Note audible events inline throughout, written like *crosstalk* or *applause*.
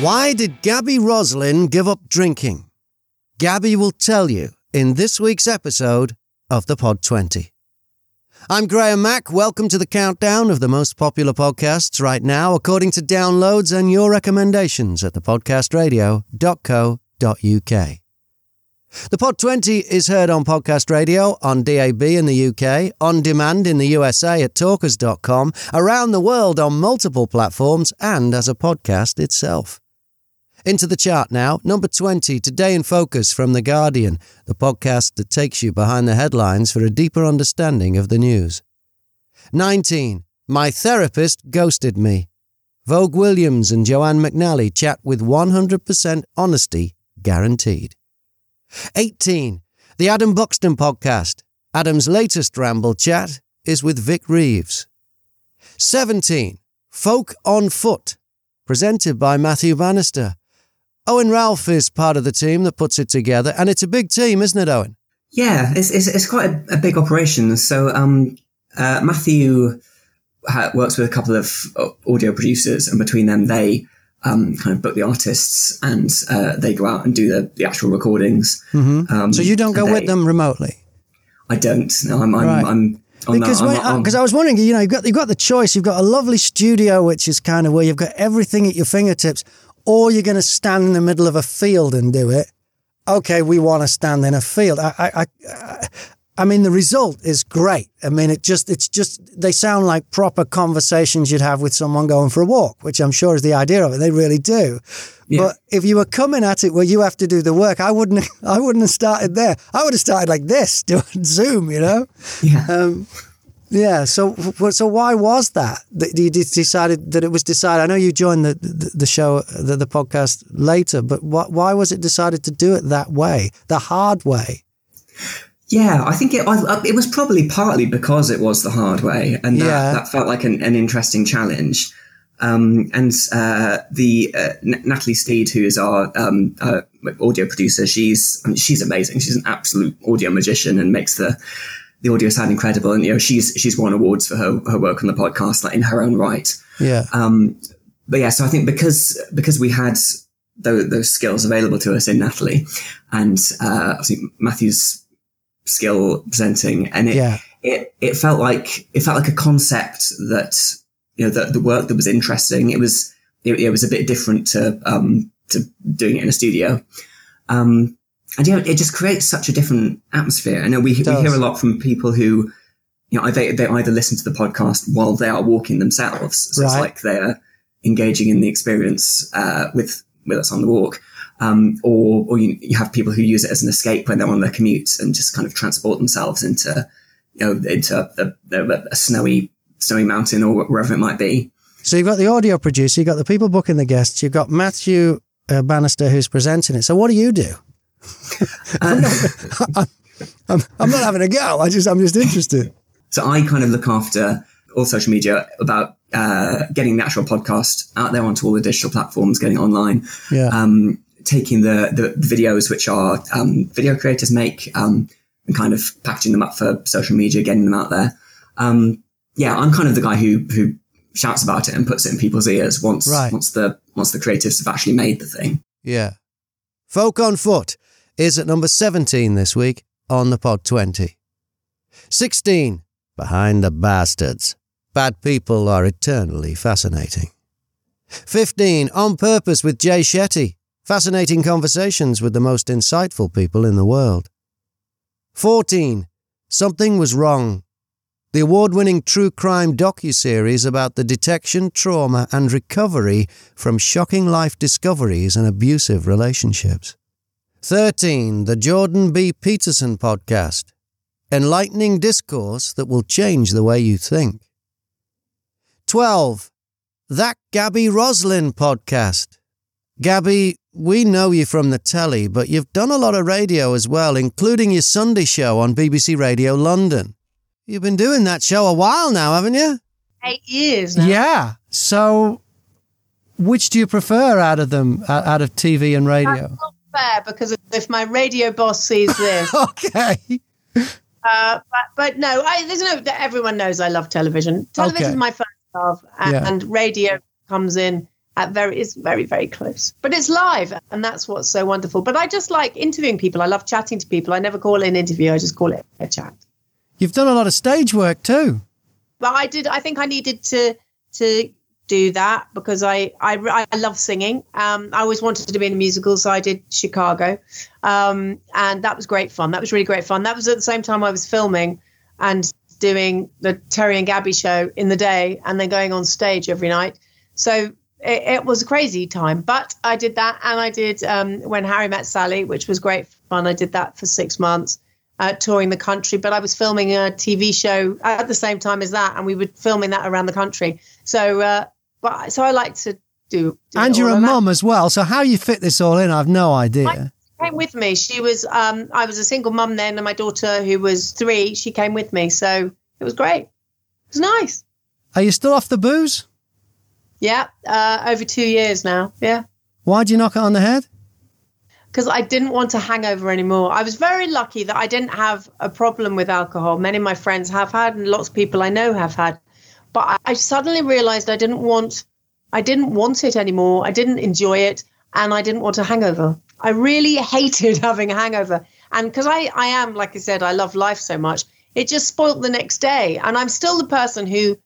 Why did Gabby Roslin give up drinking? Gabby will tell you in this week's episode of the Pod 20. I'm Graham Mack. Welcome to the countdown of the most popular podcasts right now, according to downloads and your recommendations at thepodcastradio.co.uk. The Pod 20 is heard on podcast radio, on DAB in the UK, on demand in the USA at talkers.com, around the world on multiple platforms, and as a podcast itself. Into the chart now, number 20, Today in Focus from The Guardian, the podcast that takes you behind the headlines for a deeper understanding of the news. 19, My Therapist Ghosted Me. Vogue Williams and Joanne McNally chat with 100% honesty guaranteed. 18, The Adam Buxton Podcast. Adam's latest ramble chat is with Vic Reeves. 17, Folk on Foot, presented by Matthew Bannister. Owen Ralph is part of the team that puts it together, and it's a big team, isn't it, Owen? Yeah, it's it's, it's quite a, a, big operation. So um, uh, Matthew ha- works with a couple of uh, audio producers, and between them, they um, kind of book the artists, and uh, they go out and do the, the actual recordings. Mm-hmm. Um, so you don't go they, with them remotely. I don't. No, I'm. I'm, right. I'm because because I was wondering, you know, you've got you've got the choice. You've got a lovely studio, which is kind of where you've got everything at your fingertips or you're going to stand in the middle of a field and do it. Okay, we want to stand in a field. I, I, I, I mean, the result is great. I mean, it just, it's just, they sound like proper conversations you'd have with someone going for a walk, which I'm sure is the idea of it. They really do. Yeah. But if you were coming at it where you have to do the work, I wouldn't, *laughs* I wouldn't have started there. I would have started like this, *laughs* doing Zoom, you know? Yeah. Um, yeah. So, so why was that? That you decided that it was decided. I know you joined the the, the show, the, the podcast later, but why, why was it decided to do it that way, the hard way? Yeah, I think it. It was probably partly because it was the hard way, and that, yeah. that felt like an, an interesting challenge. Um, and uh, the uh, N- Natalie Steed, who is our um, uh, audio producer, she's I mean, she's amazing. She's an absolute audio magician and makes the the audio sound incredible. And you know, she's she's won awards for her her work on the podcast, like in her own right. Yeah. Um, but yeah, so I think because because we had those, those skills available to us in Natalie, and uh, obviously Matthew's skill presenting, and it yeah. it it felt like it felt like a concept that you know the the work that was interesting. It was it, it was a bit different to um to doing it in a studio. Um, and yeah, it just creates such a different atmosphere. I know we, we hear a lot from people who, you know, they, they either listen to the podcast while they are walking themselves. So right. it's like they're engaging in the experience, uh, with, with us on the walk. Um, or, or you, you have people who use it as an escape when they're on their commutes and just kind of transport themselves into, you know, into a, a, a snowy, snowy mountain or wherever it might be. So you've got the audio producer, you've got the people booking the guests, you've got Matthew uh, Bannister who's presenting it. So what do you do? *laughs* I'm, not, I'm, I'm, not having a go. I just I'm just interested. So I kind of look after all social media about uh, getting the actual podcast out there onto all the digital platforms, getting online. Yeah. Um, taking the, the videos which our um, video creators make um, and kind of packaging them up for social media, getting them out there. Um, yeah, I'm kind of the guy who who shouts about it and puts it in people's ears once right. once the once the creatives have actually made the thing. Yeah. Folk on Foot is at number 17 this week on the Pod 20. 16. Behind the Bastards. Bad people are eternally fascinating. 15. On Purpose with Jay Shetty. Fascinating conversations with the most insightful people in the world. 14. Something Was Wrong. The award-winning true crime docu-series about the detection, trauma and recovery from shocking life discoveries and abusive relationships. 13. The Jordan B. Peterson Podcast Enlightening Discourse that will change the way you think. 12. That Gabby Roslin Podcast. Gabby, we know you from the telly, but you've done a lot of radio as well, including your Sunday show on BBC Radio London. You've been doing that show a while now, haven't you? Eight years now. Yeah. So, which do you prefer out of them, uh, out of TV and radio? Uh, fair because if my radio boss sees this, *laughs* okay. Uh, but, but no, I, there's no. Everyone knows I love television. Television okay. is my first love, and, yeah. and radio comes in at very is very very close but it's live and that's what's so wonderful but i just like interviewing people i love chatting to people i never call it an interview i just call it a chat you've done a lot of stage work too well i did i think i needed to to do that because i i, I love singing um, i always wanted to be in a musical so i did chicago um, and that was great fun that was really great fun that was at the same time i was filming and doing the terry and gabby show in the day and then going on stage every night so it, it, was a crazy time, but I did that, and I did um, when Harry met Sally, which was great fun. I did that for six months, uh, touring the country. But I was filming a TV show at the same time as that, and we were filming that around the country. So, uh, but so I like to do. do and you're a mum as well. So how you fit this all in, I've no idea. came with me. She was. Um, I was a single mum then, and my daughter, who was three, she came with me. So it was great. It was nice. Are you still off the booze? Yeah, uh, over two years now. Yeah. Why'd you knock it on the head? Because I didn't want a hangover anymore. I was very lucky that I didn't have a problem with alcohol. Many of my friends have had, and lots of people I know have had. But I, suddenly realized I didn't want, I didn't want it anymore. I didn't enjoy it, and I didn't want a hangover. I really *laughs* hated having a hangover, and because I, I am, like I said, I love life so much. It just spoilt the next day, and I'm still the person who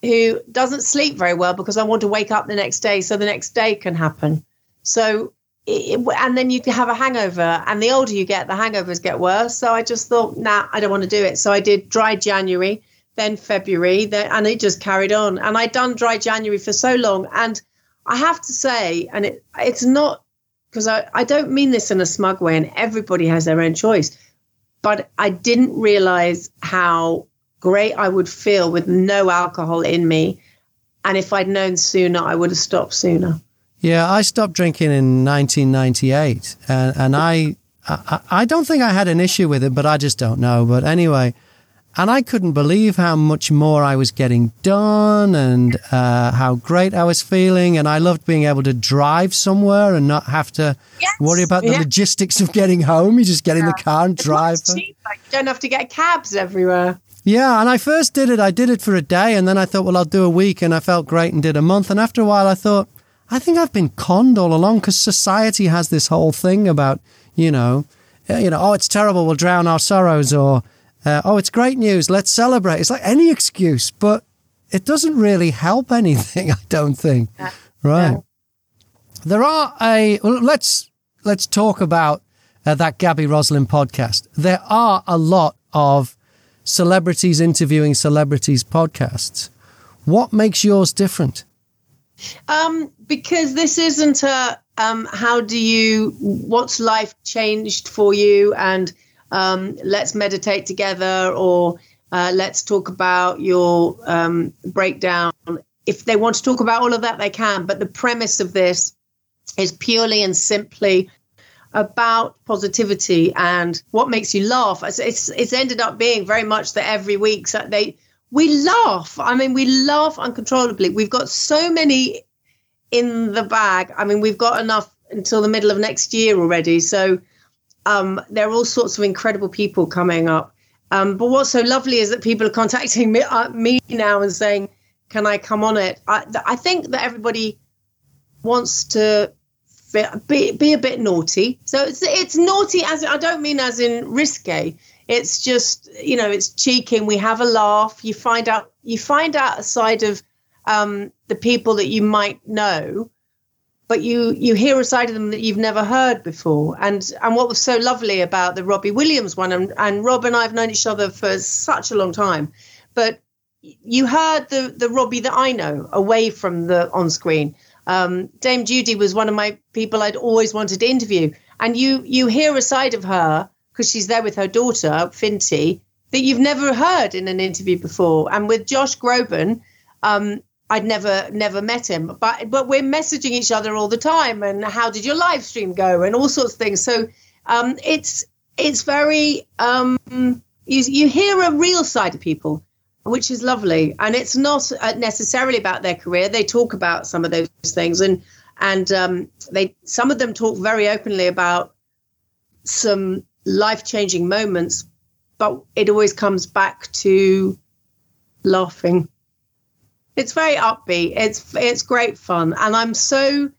who doesn't sleep very well because I want to wake up the next day so the next day can happen. So, it, and then you have a hangover, and the older you get, the hangovers get worse. So I just thought, nah, I don't want to do it. So I did dry January, then February, then, and it just carried on. And I'd done dry January for so long. And I have to say, and it, it's not because I, I don't mean this in a smug way, and everybody has their own choice, but I didn't realize how great I would feel with no alcohol in me. And if I'd known sooner, I would have stopped sooner. Yeah, I stopped drinking in 1998, and, and I, I, I don't think I had an issue with it, but I just don't know. But anyway, and I couldn't believe how much more I was getting done and uh, how great I was feeling. And I loved being able to drive somewhere and not have to yes, worry about the yeah. logistics of getting home. You just get in the car and drive. Cheap. Like, you don't have to get cabs everywhere. Yeah, and I first did it. I did it for a day, and then I thought, well, I'll do a week, and I felt great and did a month. And after a while, I thought, I think I've been conned all along because society has this whole thing about, you know, uh, you know, oh, it's terrible, we'll drown our sorrows, or uh, oh, it's great news, let's celebrate. It's like any excuse, but it doesn't really help *laughs* anything. I don't think. Right. There are a well, let's let's talk about uh, that Gabby Roslin podcast. There are a lot of celebrities interviewing celebrities podcasts. What makes yours different? Um, because this isn't a um, how do you what's life changed for you and um, let's meditate together or uh, let's talk about your um, breakdown. If they want to talk about all of that, they can. But the premise of this is purely and simply about positivity and what makes you laugh. It's, it's, it's ended up being very much that every week so they we laugh. I mean, we laugh uncontrollably. We've got so many in the bag. I mean, we've got enough until the middle of next year already. So um, there are all sorts of incredible people coming up. Um, but what's so lovely is that people are contacting me, uh, me now and saying, "Can I come on it?" I, I think that everybody wants to be, be a bit naughty. So it's it's naughty as I don't mean as in risque. It's just you know it's cheeking. We have a laugh. You find out you find out a side of um, the people that you might know, but you you hear a side of them that you've never heard before. And and what was so lovely about the Robbie Williams one, and, and Rob and I have known each other for such a long time, but you heard the the Robbie that I know away from the on screen um, Dame Judi was one of my people I'd always wanted to interview, and you you hear a side of her because she's there with her daughter Finty that you've never heard in an interview before. And with Josh Groban, um, I'd never never met him, but but we're messaging each other all the time. And how did your live stream go? And all sorts of things. So um, it's it's very um, you you hear a real side of people which is lovely. And it's not uh, necessarily about their career. They talk about some of those things, and and um, they some of them talk very openly about some life changing moments, but it always comes back to laughing. It's very upbeat. It's it's great fun, and I'm so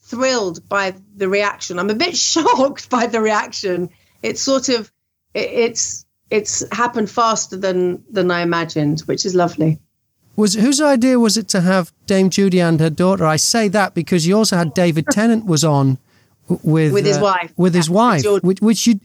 thrilled by the reaction. I'm a bit *laughs* shocked by the reaction. It's sort of it, it's it's happened faster than than I imagined, which is lovely. Was whose idea was it to have Dame Judi and her daughter? I say that because you also had David *laughs* Tennant was on with with his uh, wife with his wife, which, which you.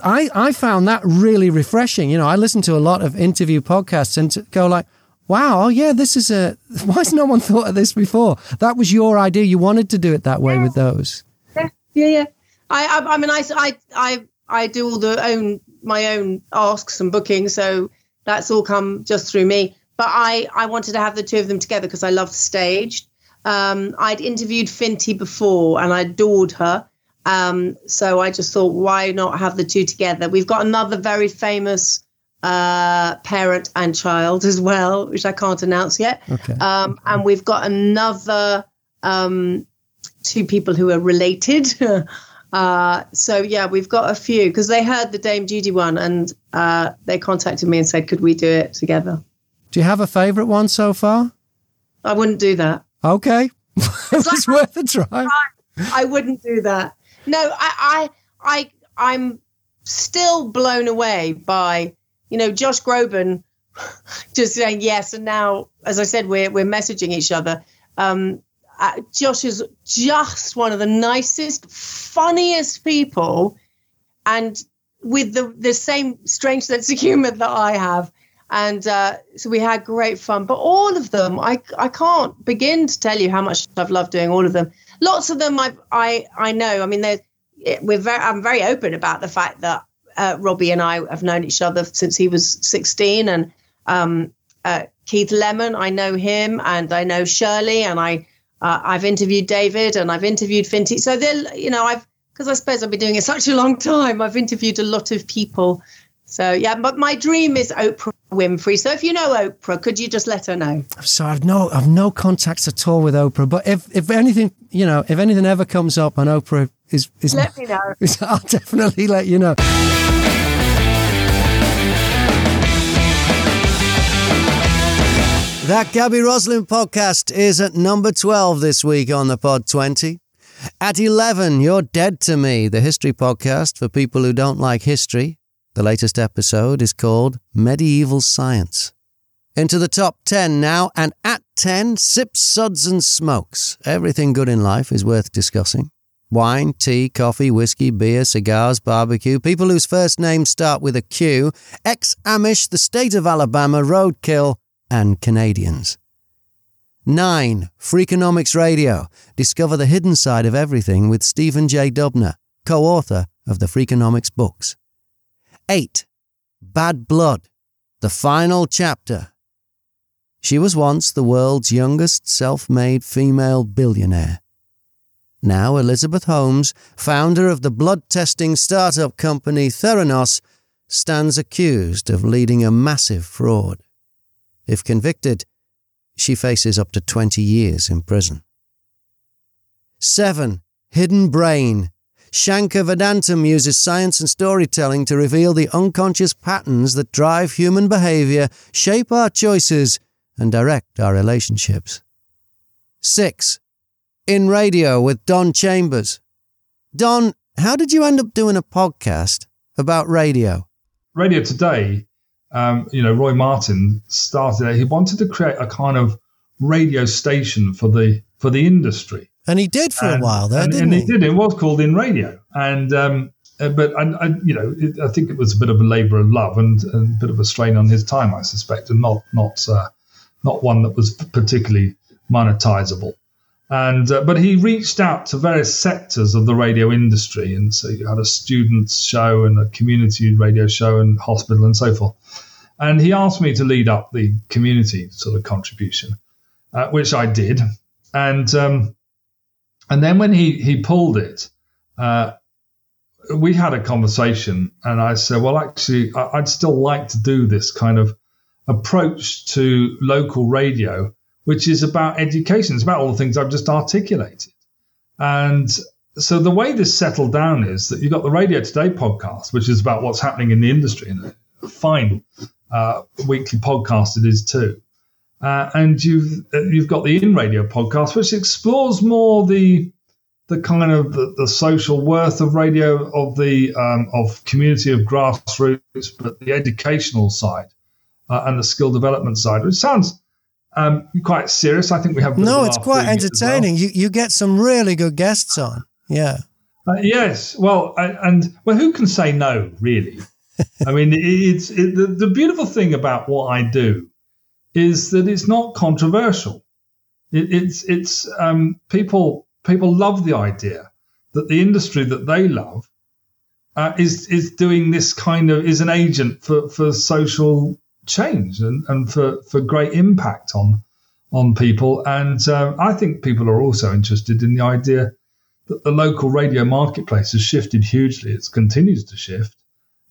I, I found that really refreshing. You know, I listen to a lot of interview podcasts and to go like, wow, oh yeah, this is a, *laughs* why has no one thought of this before? That was your idea. You wanted to do it that way yeah. with those. Yeah, yeah, yeah. I, I, I mean, I, I, I, I do all the own, my own asks and bookings. So that's all come just through me. But I, I wanted to have the two of them together because I love staged. Um, I'd interviewed Finty before and I adored her. Um, so I just thought, why not have the two together? We've got another very famous uh, parent and child as well, which I can't announce yet. Okay. Um, and we've got another um, two people who are related. *laughs* uh, so yeah, we've got a few because they heard the Dame Judi one and uh, they contacted me and said, could we do it together? Do you have a favourite one so far? I wouldn't do that. Okay, *laughs* it's worth a try. I wouldn't do that. No, I, I, I, I'm still blown away by you know, Josh Groban *laughs* just saying yes, and now, as I said, we're we're messaging each other. Um, uh, Josh is just one of the nicest, funniest people, and with the the same strange *laughs* sense of humor that I have. And uh, so we had great fun. But all of them, I I can't begin to tell you how much I've loved doing all of them. Lots of them, I I I know. I mean, we're very I'm very open about the fact that uh, Robbie and I have known each other since he was 16. And um, uh, Keith Lemon, I know him, and I know Shirley, and I uh, I've interviewed David, and I've interviewed Finty. So they're you know I've because I suppose I've been doing it such a long time. I've interviewed a lot of people. So yeah, but my dream is Oprah Winfrey. So if you know Oprah, could you just let her know? So I've no I've no contacts at all with Oprah. But if if anything, you know, if anything ever comes up and Oprah is is let me know. Is, *laughs* I'll definitely let you know. That Gabby Roslin podcast is at number 12 this week on the Pod 20. At 11, You're Dead to Me, the history podcast for people who don't like history. The latest episode is called Medieval Science. Into the top 10 now, and at 10, Sips, Suds, and Smokes. Everything good in life is worth discussing. Wine, tea, coffee, whiskey, beer, cigars, barbecue, people whose first names start with a Q, ex Amish, the state of Alabama, roadkill, and Canadians. 9. Freakonomics Radio. Discover the hidden side of everything with Stephen J. Dubner, co author of the Freakonomics books. 8. Bad Blood. The final chapter. She was once the world's youngest self made female billionaire. Now, Elizabeth Holmes, founder of the blood testing startup company Theranos, stands accused of leading a massive fraud. If convicted, she faces up to 20 years in prison. 7. Hidden Brain. Shankar Vedantam uses science and storytelling to reveal the unconscious patterns that drive human behavior, shape our choices, and direct our relationships. 6. In Radio with Dom Chambers. Dom, how did you end up doing a podcast about radio? Radio Today um, you know, Roy Martin started. He wanted to create a kind of radio station for the for the industry, and he did for and, a while there, and, didn't and he? he? did. It was called In Radio, and um, uh, but I, I, you know, it, I think it was a bit of a labour of love and, and, a bit of a strain on his time, I suspect, and not not uh, not one that was particularly monetizable. And uh, but he reached out to various sectors of the radio industry, and so you had a students show and a community radio show and hospital and so forth. And he asked me to lead up the community sort of contribution, uh, which I did. And um, and then when he he pulled it, uh, we had a conversation, and I said, well, actually, I'd still like to do this kind of approach to local radio which is about education. It's about all the things I've just articulated. And so the way this settled down is that you've got the Radio Today podcast, which is about what's happening in the industry, and a fine uh, weekly podcast it is too. Uh, and you've uh, you've got the In Radio podcast, which explores more the the kind of the, the social worth of radio, of the um, of community of grassroots, but the educational side uh, and the skill development side, which sounds um, quite serious. I think we have no, it's quite entertaining. Well. You you get some really good guests on, yeah. Uh, yes, well, and well, who can say no, really? *laughs* I mean, it's it, the, the beautiful thing about what I do is that it's not controversial. It, it's it's um, people people love the idea that the industry that they love uh, is is doing this kind of is an agent for, for social change and, and for, for great impact on on people. And uh, I think people are also interested in the idea that the local radio marketplace has shifted hugely. It continues to shift,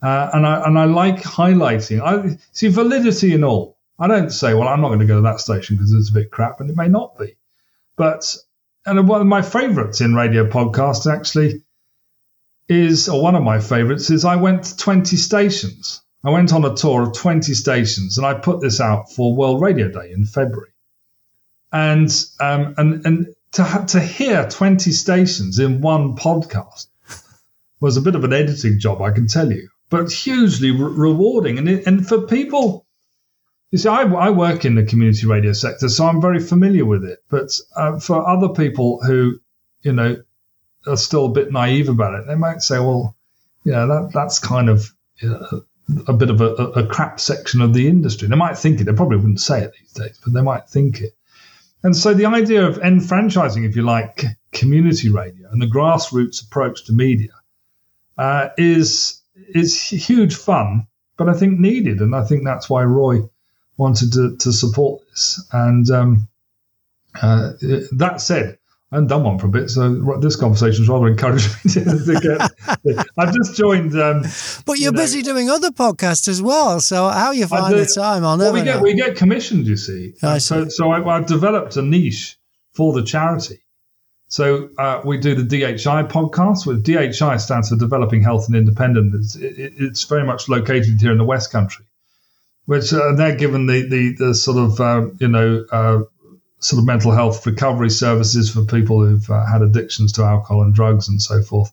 uh, and I and I like highlighting. I see validity in all. I don't say, well, I'm not going to go to that station because it's a bit crap, and it may not be. But and one of my favourites in radio podcasts actually is, or one of my favourites is, I went to 20 stations. I went on a tour of 20 stations, and I put this out for World Radio Day in February. And um, and and to ha- to hear 20 stations in one podcast was a bit of an editing job, I can tell you, but hugely re- rewarding. And it, and for people you see, I, I, work in the community radio sector, so I'm very familiar with it. But uh, for other people who, you know, are still a bit naive about it, they might say, well, yeah, that, that's kind of uh, a bit of a, a, crap section of the industry. They might think it. They probably wouldn't say it these days, but they might think it. And so the idea of enfranchising, if you like, community radio and the grassroots approach to media uh, is is huge fun, but I think needed, and I think that's why Roy wanted to, to support this. And um, uh, that said, I haven't done one for a bit, so this conversation is rather encouraging me *laughs* to, to get. *laughs* I've just joined. Um, but you're you know, busy doing other podcasts as well, so how you find do, the time? I'll well, we get we get commissioned, you see. I so so I, have developed a niche for the charity. So uh, we do the DHI podcast. With DHI stands for Developing Health and Independence. It's, it, it's very much located here in the West Country which uh, they're given the, the, the sort of, uh, you know, uh, sort of mental health recovery services for people who've uh, had addictions to alcohol and drugs and so forth.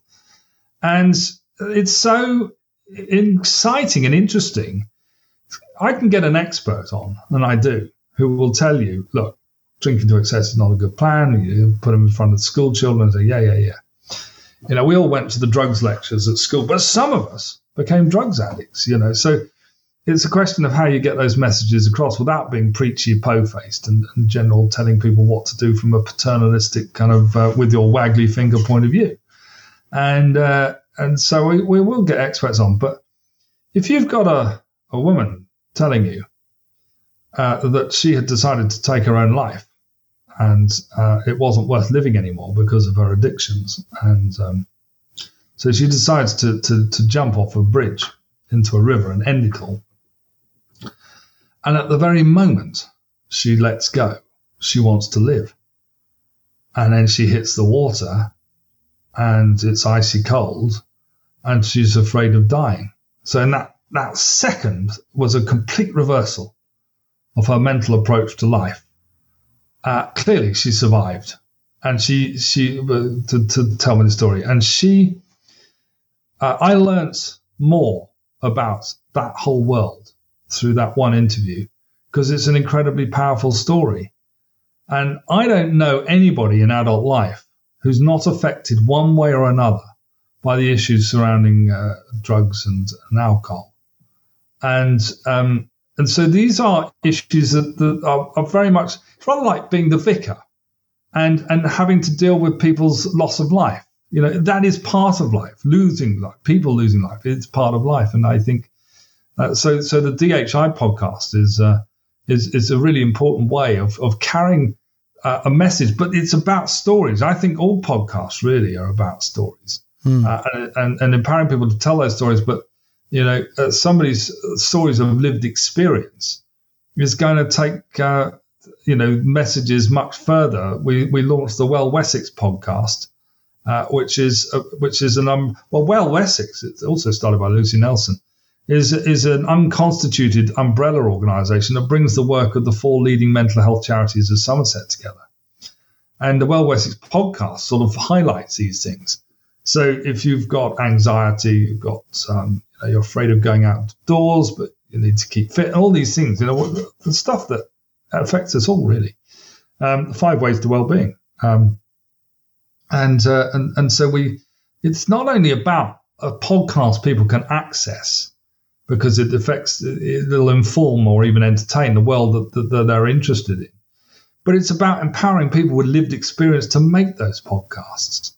And it's so exciting and interesting. I can get an expert on, and I do, who will tell you, look, drinking to excess is not a good plan. You put them in front of the school children and say, yeah, yeah, yeah. You know, we all went to the drugs lectures at school, but some of us became drugs addicts, you know. So it's a question of how you get those messages across without being preachy, po-faced, and, and general telling people what to do from a paternalistic kind of uh, with your waggly finger point of view. And uh, and so we, we will get experts on. But if you've got a, a woman telling you uh, that she had decided to take her own life and uh, it wasn't worth living anymore because of her addictions, and um, so she decides to, to, to jump off a bridge into a river and end it all and at the very moment she lets go, she wants to live. And then she hits the water and it's icy cold and she's afraid of dying. So in that, that second was a complete reversal of her mental approach to life. Uh, clearly she survived and she, she, uh, to, to tell me the story and she, uh, I learnt more about that whole world through that one interview because it's an incredibly powerful story. And I don't know anybody in adult life who's not affected one way or another by the issues surrounding uh, drugs and, and, alcohol. And um, and so these are issues that, that are, are, very much it's rather like being the vicar and and having to deal with people's loss of life. You know that is part of life. Losing life, people losing life, it's part of life. And I think uh, so. So the DHI podcast is uh, is is a really important way of of carrying uh, a message. But it's about stories. I think all podcasts really are about stories mm. and, and, and empowering people to tell those stories. But you know, uh, somebody's stories of lived experience is going to take uh, you know messages much further. We we launched the Well Wessex podcast. Uh, which is uh, which is an um well Well Wessex. It's also started by Lucy Nelson, is is an unconstituted umbrella organisation that brings the work of the four leading mental health charities of Somerset together. And the Well Wessex podcast sort of highlights these things. So if you've got anxiety, you've got um, you know, you're afraid of going outdoors, but you need to keep fit, and all these things, you know, the stuff that affects us all really. Um, five ways to well-being, um, and uh, and and so we, it's not only about a podcast people can access because it affects, it'll inform or even entertain the world that, that, that they're interested in. But it's about empowering people with lived experience to make those podcasts.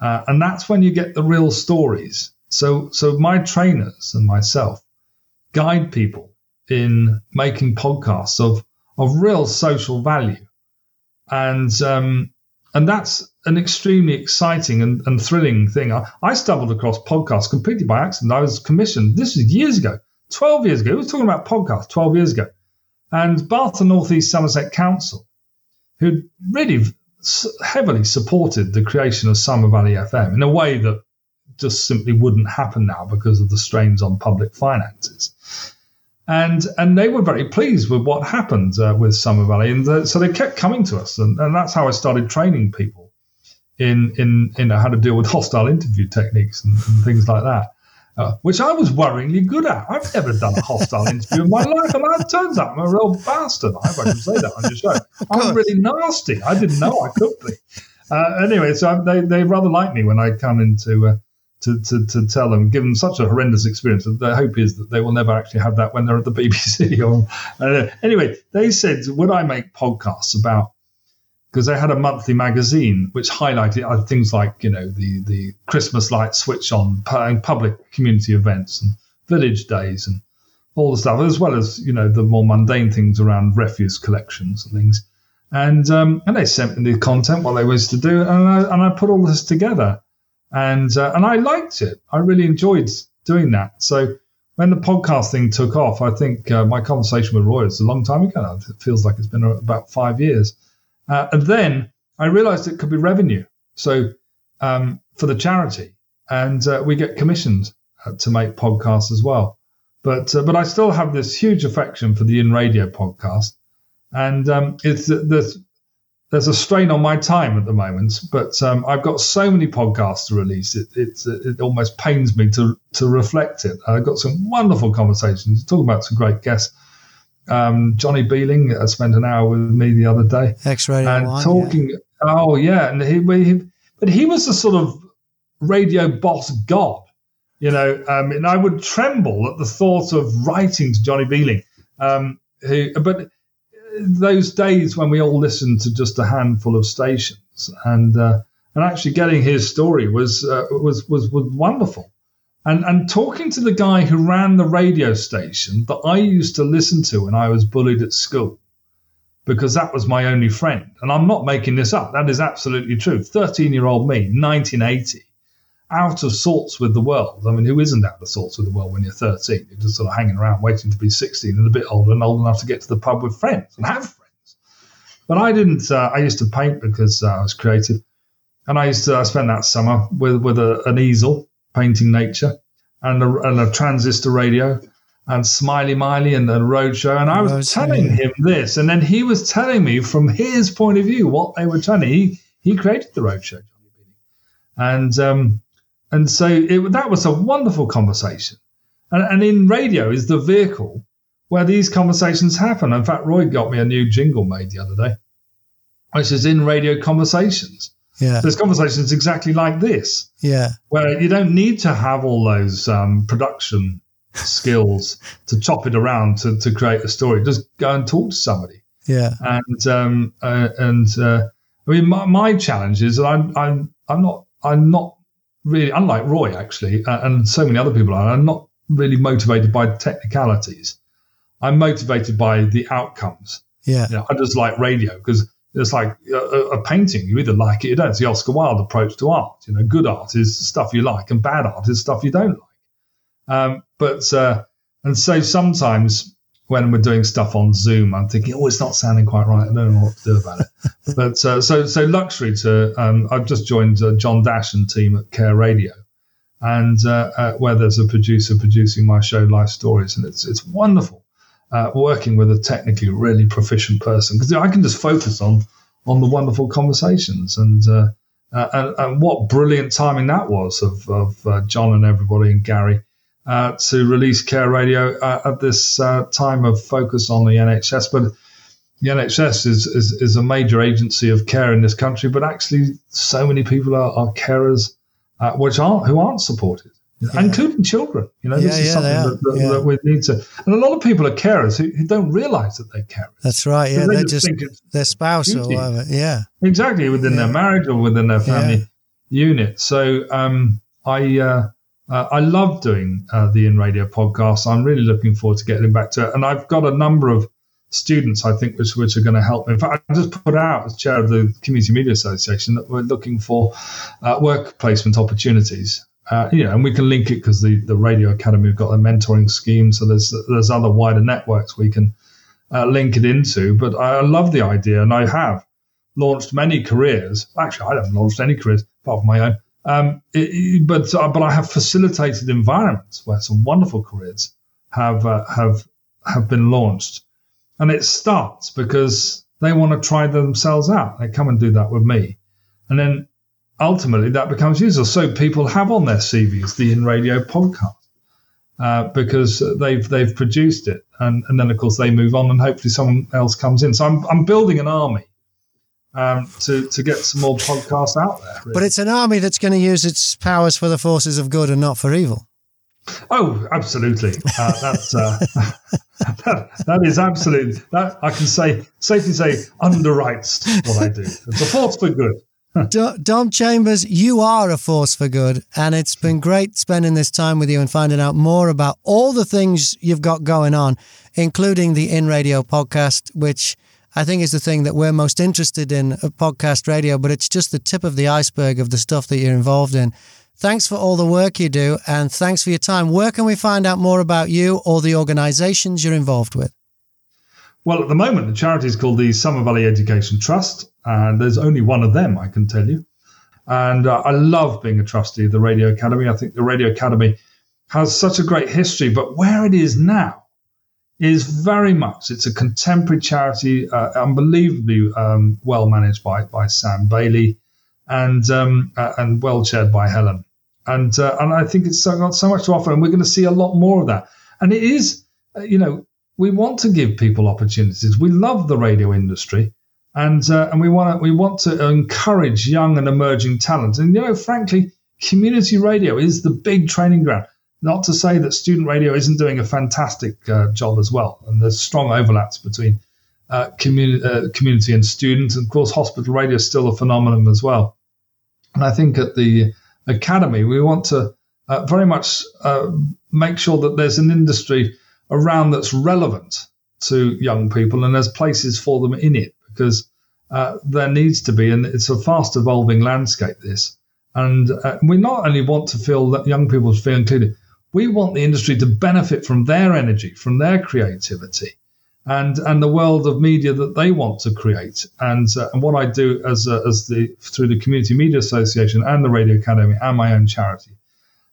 Uh, and that's when you get the real stories. So, so my trainers and myself guide people in making podcasts of, of real social value. And, um, and that's an extremely exciting and, and thrilling thing. I, I, stumbled across podcasts completely by accident. I was commissioned, this was years ago, 12 years ago. We were talking about podcasts 12 years ago. And Bath and North East Somerset Council, who really heavily supported the creation of Somer Valley FM in a way that just simply wouldn't happen now because of the strains on public finances. And, and they were very pleased with what happened uh, with Somer Valley. And uh, so they kept coming to us. And, and that's how I started training people in in in how to deal with hostile interview techniques and, and things like that. Uh, which I was worryingly good at. I've never done a hostile *laughs* interview in my life, and it turns out I'm a real bastard. I hope I can say that on your show. *laughs* I'm really nasty. I didn't know I could be. Uh, anyway, so they, they rather like me when I come into uh, to, to, to tell them, give them such a horrendous experience. The hope is that they will never actually have that when they're at the *laughs* BBC. Or uh, anyway, they said, would I make podcasts about because they had a monthly magazine which highlighted things like you know the the Christmas light switch on public community events and village days and all the stuff, as well as you know the more mundane things around refuse collections and things. And um, and they sent me the content what they was to do, and I and I put all this together, and uh, and I liked it. I really enjoyed doing that. So when the podcast thing took off, I think uh, my conversation with Roy was a long time ago. It feels like it's been about five years uh, and then I realized it could be revenue. So um, for the charity, and uh, we get commissioned uh, to make podcasts as well. But uh, but I still have this huge affection for the In Radio podcast, and um, it's there's there's a strain on my time at the moment. But um, I've got so many podcasts to release. It it, it almost pains me to to reflect it. I've got some wonderful conversations, talking about some great guests um, Johnny Beerling uh, spent an hour with me the other day. X-ray and one, talking. Yeah. Oh yeah, and he, he, but he was a sort of radio boss god, you know. Um, and I would tremble at the thought of writing to Johnny Beerling. Um, who, but those days when we all listened to just a handful of stations and uh, and actually getting his story was uh, was was was wonderful and and talking to the guy who ran the radio station that I used to listen to when I was bullied at school, because that was my only friend. And I'm not making this up. That is absolutely true. 13 year old me, 1980, out of sorts with the world. I mean, who isn't out of sorts with the world when you're 13? You're just sort of hanging around waiting to be 16 and a bit older and old enough to get to the pub with friends and have friends. But I didn't. Uh, I used to paint because uh, I was creative. And I used to uh, spend that summer with, with a, an easel painting nature, and a, and a transistor radio, and Smiley Miley and the Roadshow. And I was telling him this, and then he was telling me from his point of view what they were trying to. He he created the Roadshow, and um, and so it, that was a wonderful conversation. And, and in radio is the vehicle where these conversations happen. In fact, Roy got me a new jingle made the other day, which is in radio conversations. Yeah. There's conversations exactly like this. Yeah. Where you don't need to have all those um, production skills *laughs* to chop it around to, to create a story. Just go and talk to somebody. Yeah. And um, uh, and uh, I mean, my, my, challenge is that I'm I'm I'm not I'm not really unlike Roy actually, uh, and so many other people are. I'm not really motivated by technicalities. I'm motivated by the outcomes. Yeah. You know, I just like radio because it's like a, a, painting. You either like it or you don't. It's the Oscar Wilde approach to art. You know, good art is stuff you like, and bad art is stuff you don't like. Um, but uh, and so sometimes when we're doing stuff on Zoom, I'm thinking, oh, it's not sounding quite right. I don't know what to do about it. *laughs* but uh, so so luxury to. Um, I've just joined uh, John Dash and team at Care Radio, and uh, uh, where there's a producer producing my show, Life Stories, and it's it's wonderful uh, working with a technically really proficient person because I can just focus on on the wonderful conversations and. Uh, uh, and, and, what brilliant timing that was of, of uh, John and everybody and Gary to release Care Radio at this time of focus on the NHS. But the NHS is, is, is, a major agency of care in this country, but actually, so many people are, are carers uh, which aren't who aren't supported, yeah. including children. You know, yeah, this is yeah, something that, that, that, we need to. And a lot of people are carers who, who don't realise that they're carers. That's right. Yeah, they just, just their spouse duty. or whatever. Yeah, exactly within their marriage or within their family unit. So um, I. Uh, uh, I love doing uh, the In Radio podcast. I'm really looking forward to getting back to it. And I've got a number of students, I think, which, which are going to help me. In fact, I just put out as chair of the Community Media Association that we're looking for uh, work placement opportunities. Uh, you know, and we can link it because the, the Radio Academy have got a mentoring scheme, so there's there's other wider networks we can uh, link it into. But I love the idea, and I have launched many careers. Actually, I haven't launched any careers apart from my own. Um, it, but uh, but I have facilitated environments where some wonderful careers have uh, have have been launched and it starts because they want to try themselves out. They come and do that with me. And then ultimately that becomes useful. So people have on their CVs the In Radio podcast uh, because they've they've produced it. And, and then, of course, they move on and hopefully someone else comes in. So I'm, I'm building an army um, to, to get some more podcasts out there. Really. But it's an army that's going to use its powers for the forces of good and not for evil. Oh, absolutely. Uh, that's uh, *laughs* that, that is absolutely that I can say safely say underwrites what I do. It's a force for good. Dom Chambers, you are a force for good, and it's been great spending this time with you and finding out more about all the things you've got going on, including the In Radio podcast, which I think is the thing that we're most interested in uh, podcast radio, but it's just the tip of the iceberg of the stuff that you're involved in. Thanks for all the work you do and thanks for your time. Where can we find out more about you or the organizations you're involved with? Well, at the moment, the charity is called the Somer Valley Education Trust, and there's only one of them, I can tell you. And uh, I love being a trustee of the Radio Academy. I think the Radio Academy has such a great history, but where it is now is very much it's a contemporary charity, uh, unbelievably um, well managed by by Sam Bailey, and um, uh, and well chaired by Helen and uh, and I think it's got so much to offer, and we're going to see a lot more of that. And it is, uh, you know, we want to give people opportunities. We love the radio industry, and uh, and we want to we want to encourage young and emerging talent. And you know, frankly, community radio is the big training ground. Not to say that student radio isn't doing a fantastic uh, job as well, and there's strong overlaps between uh, community uh, community and students. And of course, hospital radio is still a phenomenon as well. And I think at the academy, we want to uh, very much uh, make sure that there's an industry around that's relevant to young people and there's places for them in it because uh, there needs to be, and it's a fast evolving landscape, this. And uh, we not only want to feel that young people feel included, we want the industry to benefit from their energy, from their creativity and and the world of media that they want to create. And, uh, and what I do as uh, as the through the Community Media Association and the Radio Academy and my own charity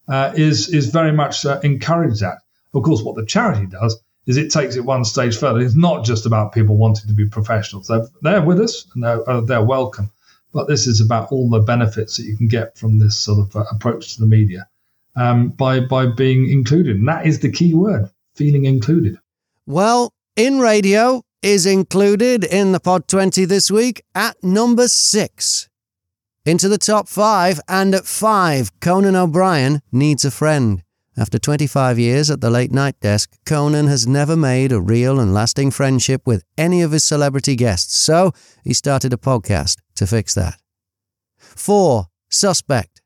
uh, is is very much uh, encourage that. Of course, what the charity does is it takes it one stage further. It's not just about people wanting to be professionals. They're, they're with us and they're, uh, they're welcome. But this is about all the benefits that you can get from this sort of uh, approach to the media um, by by being included. And that is the key word: feeling included. Well, in radio is included in the Pod 20 this week at number six. Into the top five, and at five, Conan O'Brien needs a friend. After 25 years at the late night desk, Conan has never made a real and lasting friendship with any of his celebrity guests, so he started a podcast to fix that. 4. Suspect.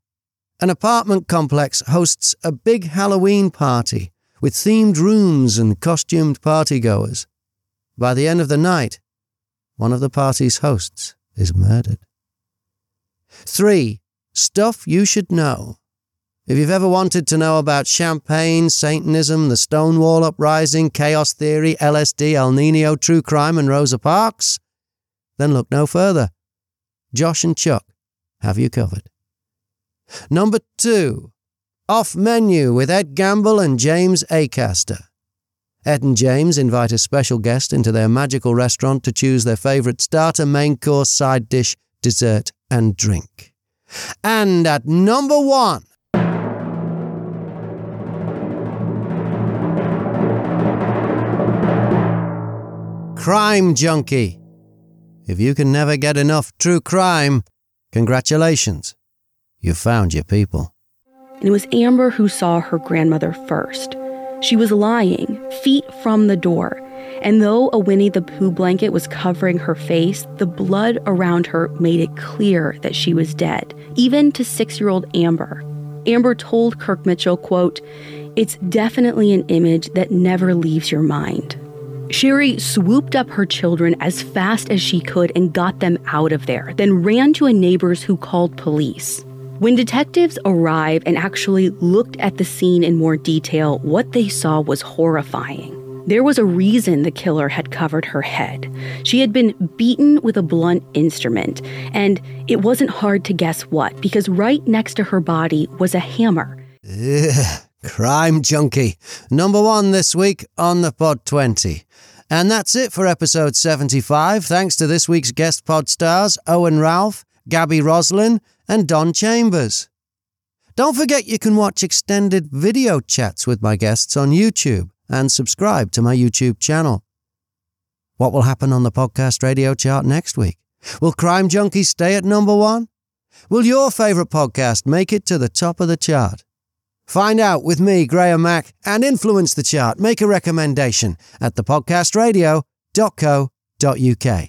An apartment complex hosts a big Halloween party with themed rooms and costumed partygoers. By the end of the night, one of the party's hosts is murdered. 3. Stuff you should know. If you've ever wanted to know about champagne, Satanism, the Stonewall Uprising, chaos theory, LSD, El Nino, true crime, and Rosa Parks, then look no further. Josh and Chuck have you covered. Number two, Off Menu with Ed Gamble and James Acaster. Ed and James invite a special guest into their magical restaurant to choose their favourite starter, main course, side dish, dessert, and drink. And at number one, Crime Junkie. If you can never get enough true crime, congratulations. You found your people. And it was Amber who saw her grandmother first. She was lying, feet from the door, and though a Winnie the Pooh blanket was covering her face, the blood around her made it clear that she was dead, even to six year old Amber. Amber told Kirk Mitchell, quote, It's definitely an image that never leaves your mind. Sherry swooped up her children as fast as she could and got them out of there, then ran to a neighbor's who called police. When detectives arrived and actually looked at the scene in more detail, what they saw was horrifying. There was a reason the killer had covered her head. She had been beaten with a blunt instrument, and it wasn't hard to guess what, because right next to her body was a hammer. Crime junkie. Number one this week on the Pod 20. And that's it for episode 75. Thanks to this week's guest pod stars, Owen Ralph, Gaby Roslin, and Dom Chambers. Don't forget you can watch extended video chats with my guests on YouTube and subscribe to my YouTube channel. What will happen on the podcast radio chart next week? Will Crime Junkie stay at number one? Will your favourite podcast make it to the top of the chart? Find out with me, Graham Mack, and influence the chart. Make a recommendation at thepodcastradio.co.uk.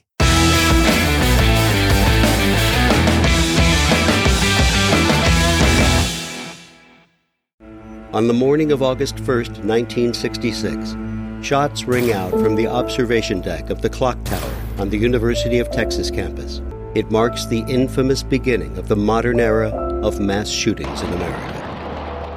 On the morning of August 1st, 1966, shots ring out from the observation deck of the clock tower on the University of Texas campus. It marks the infamous beginning of the modern era of mass shootings in America.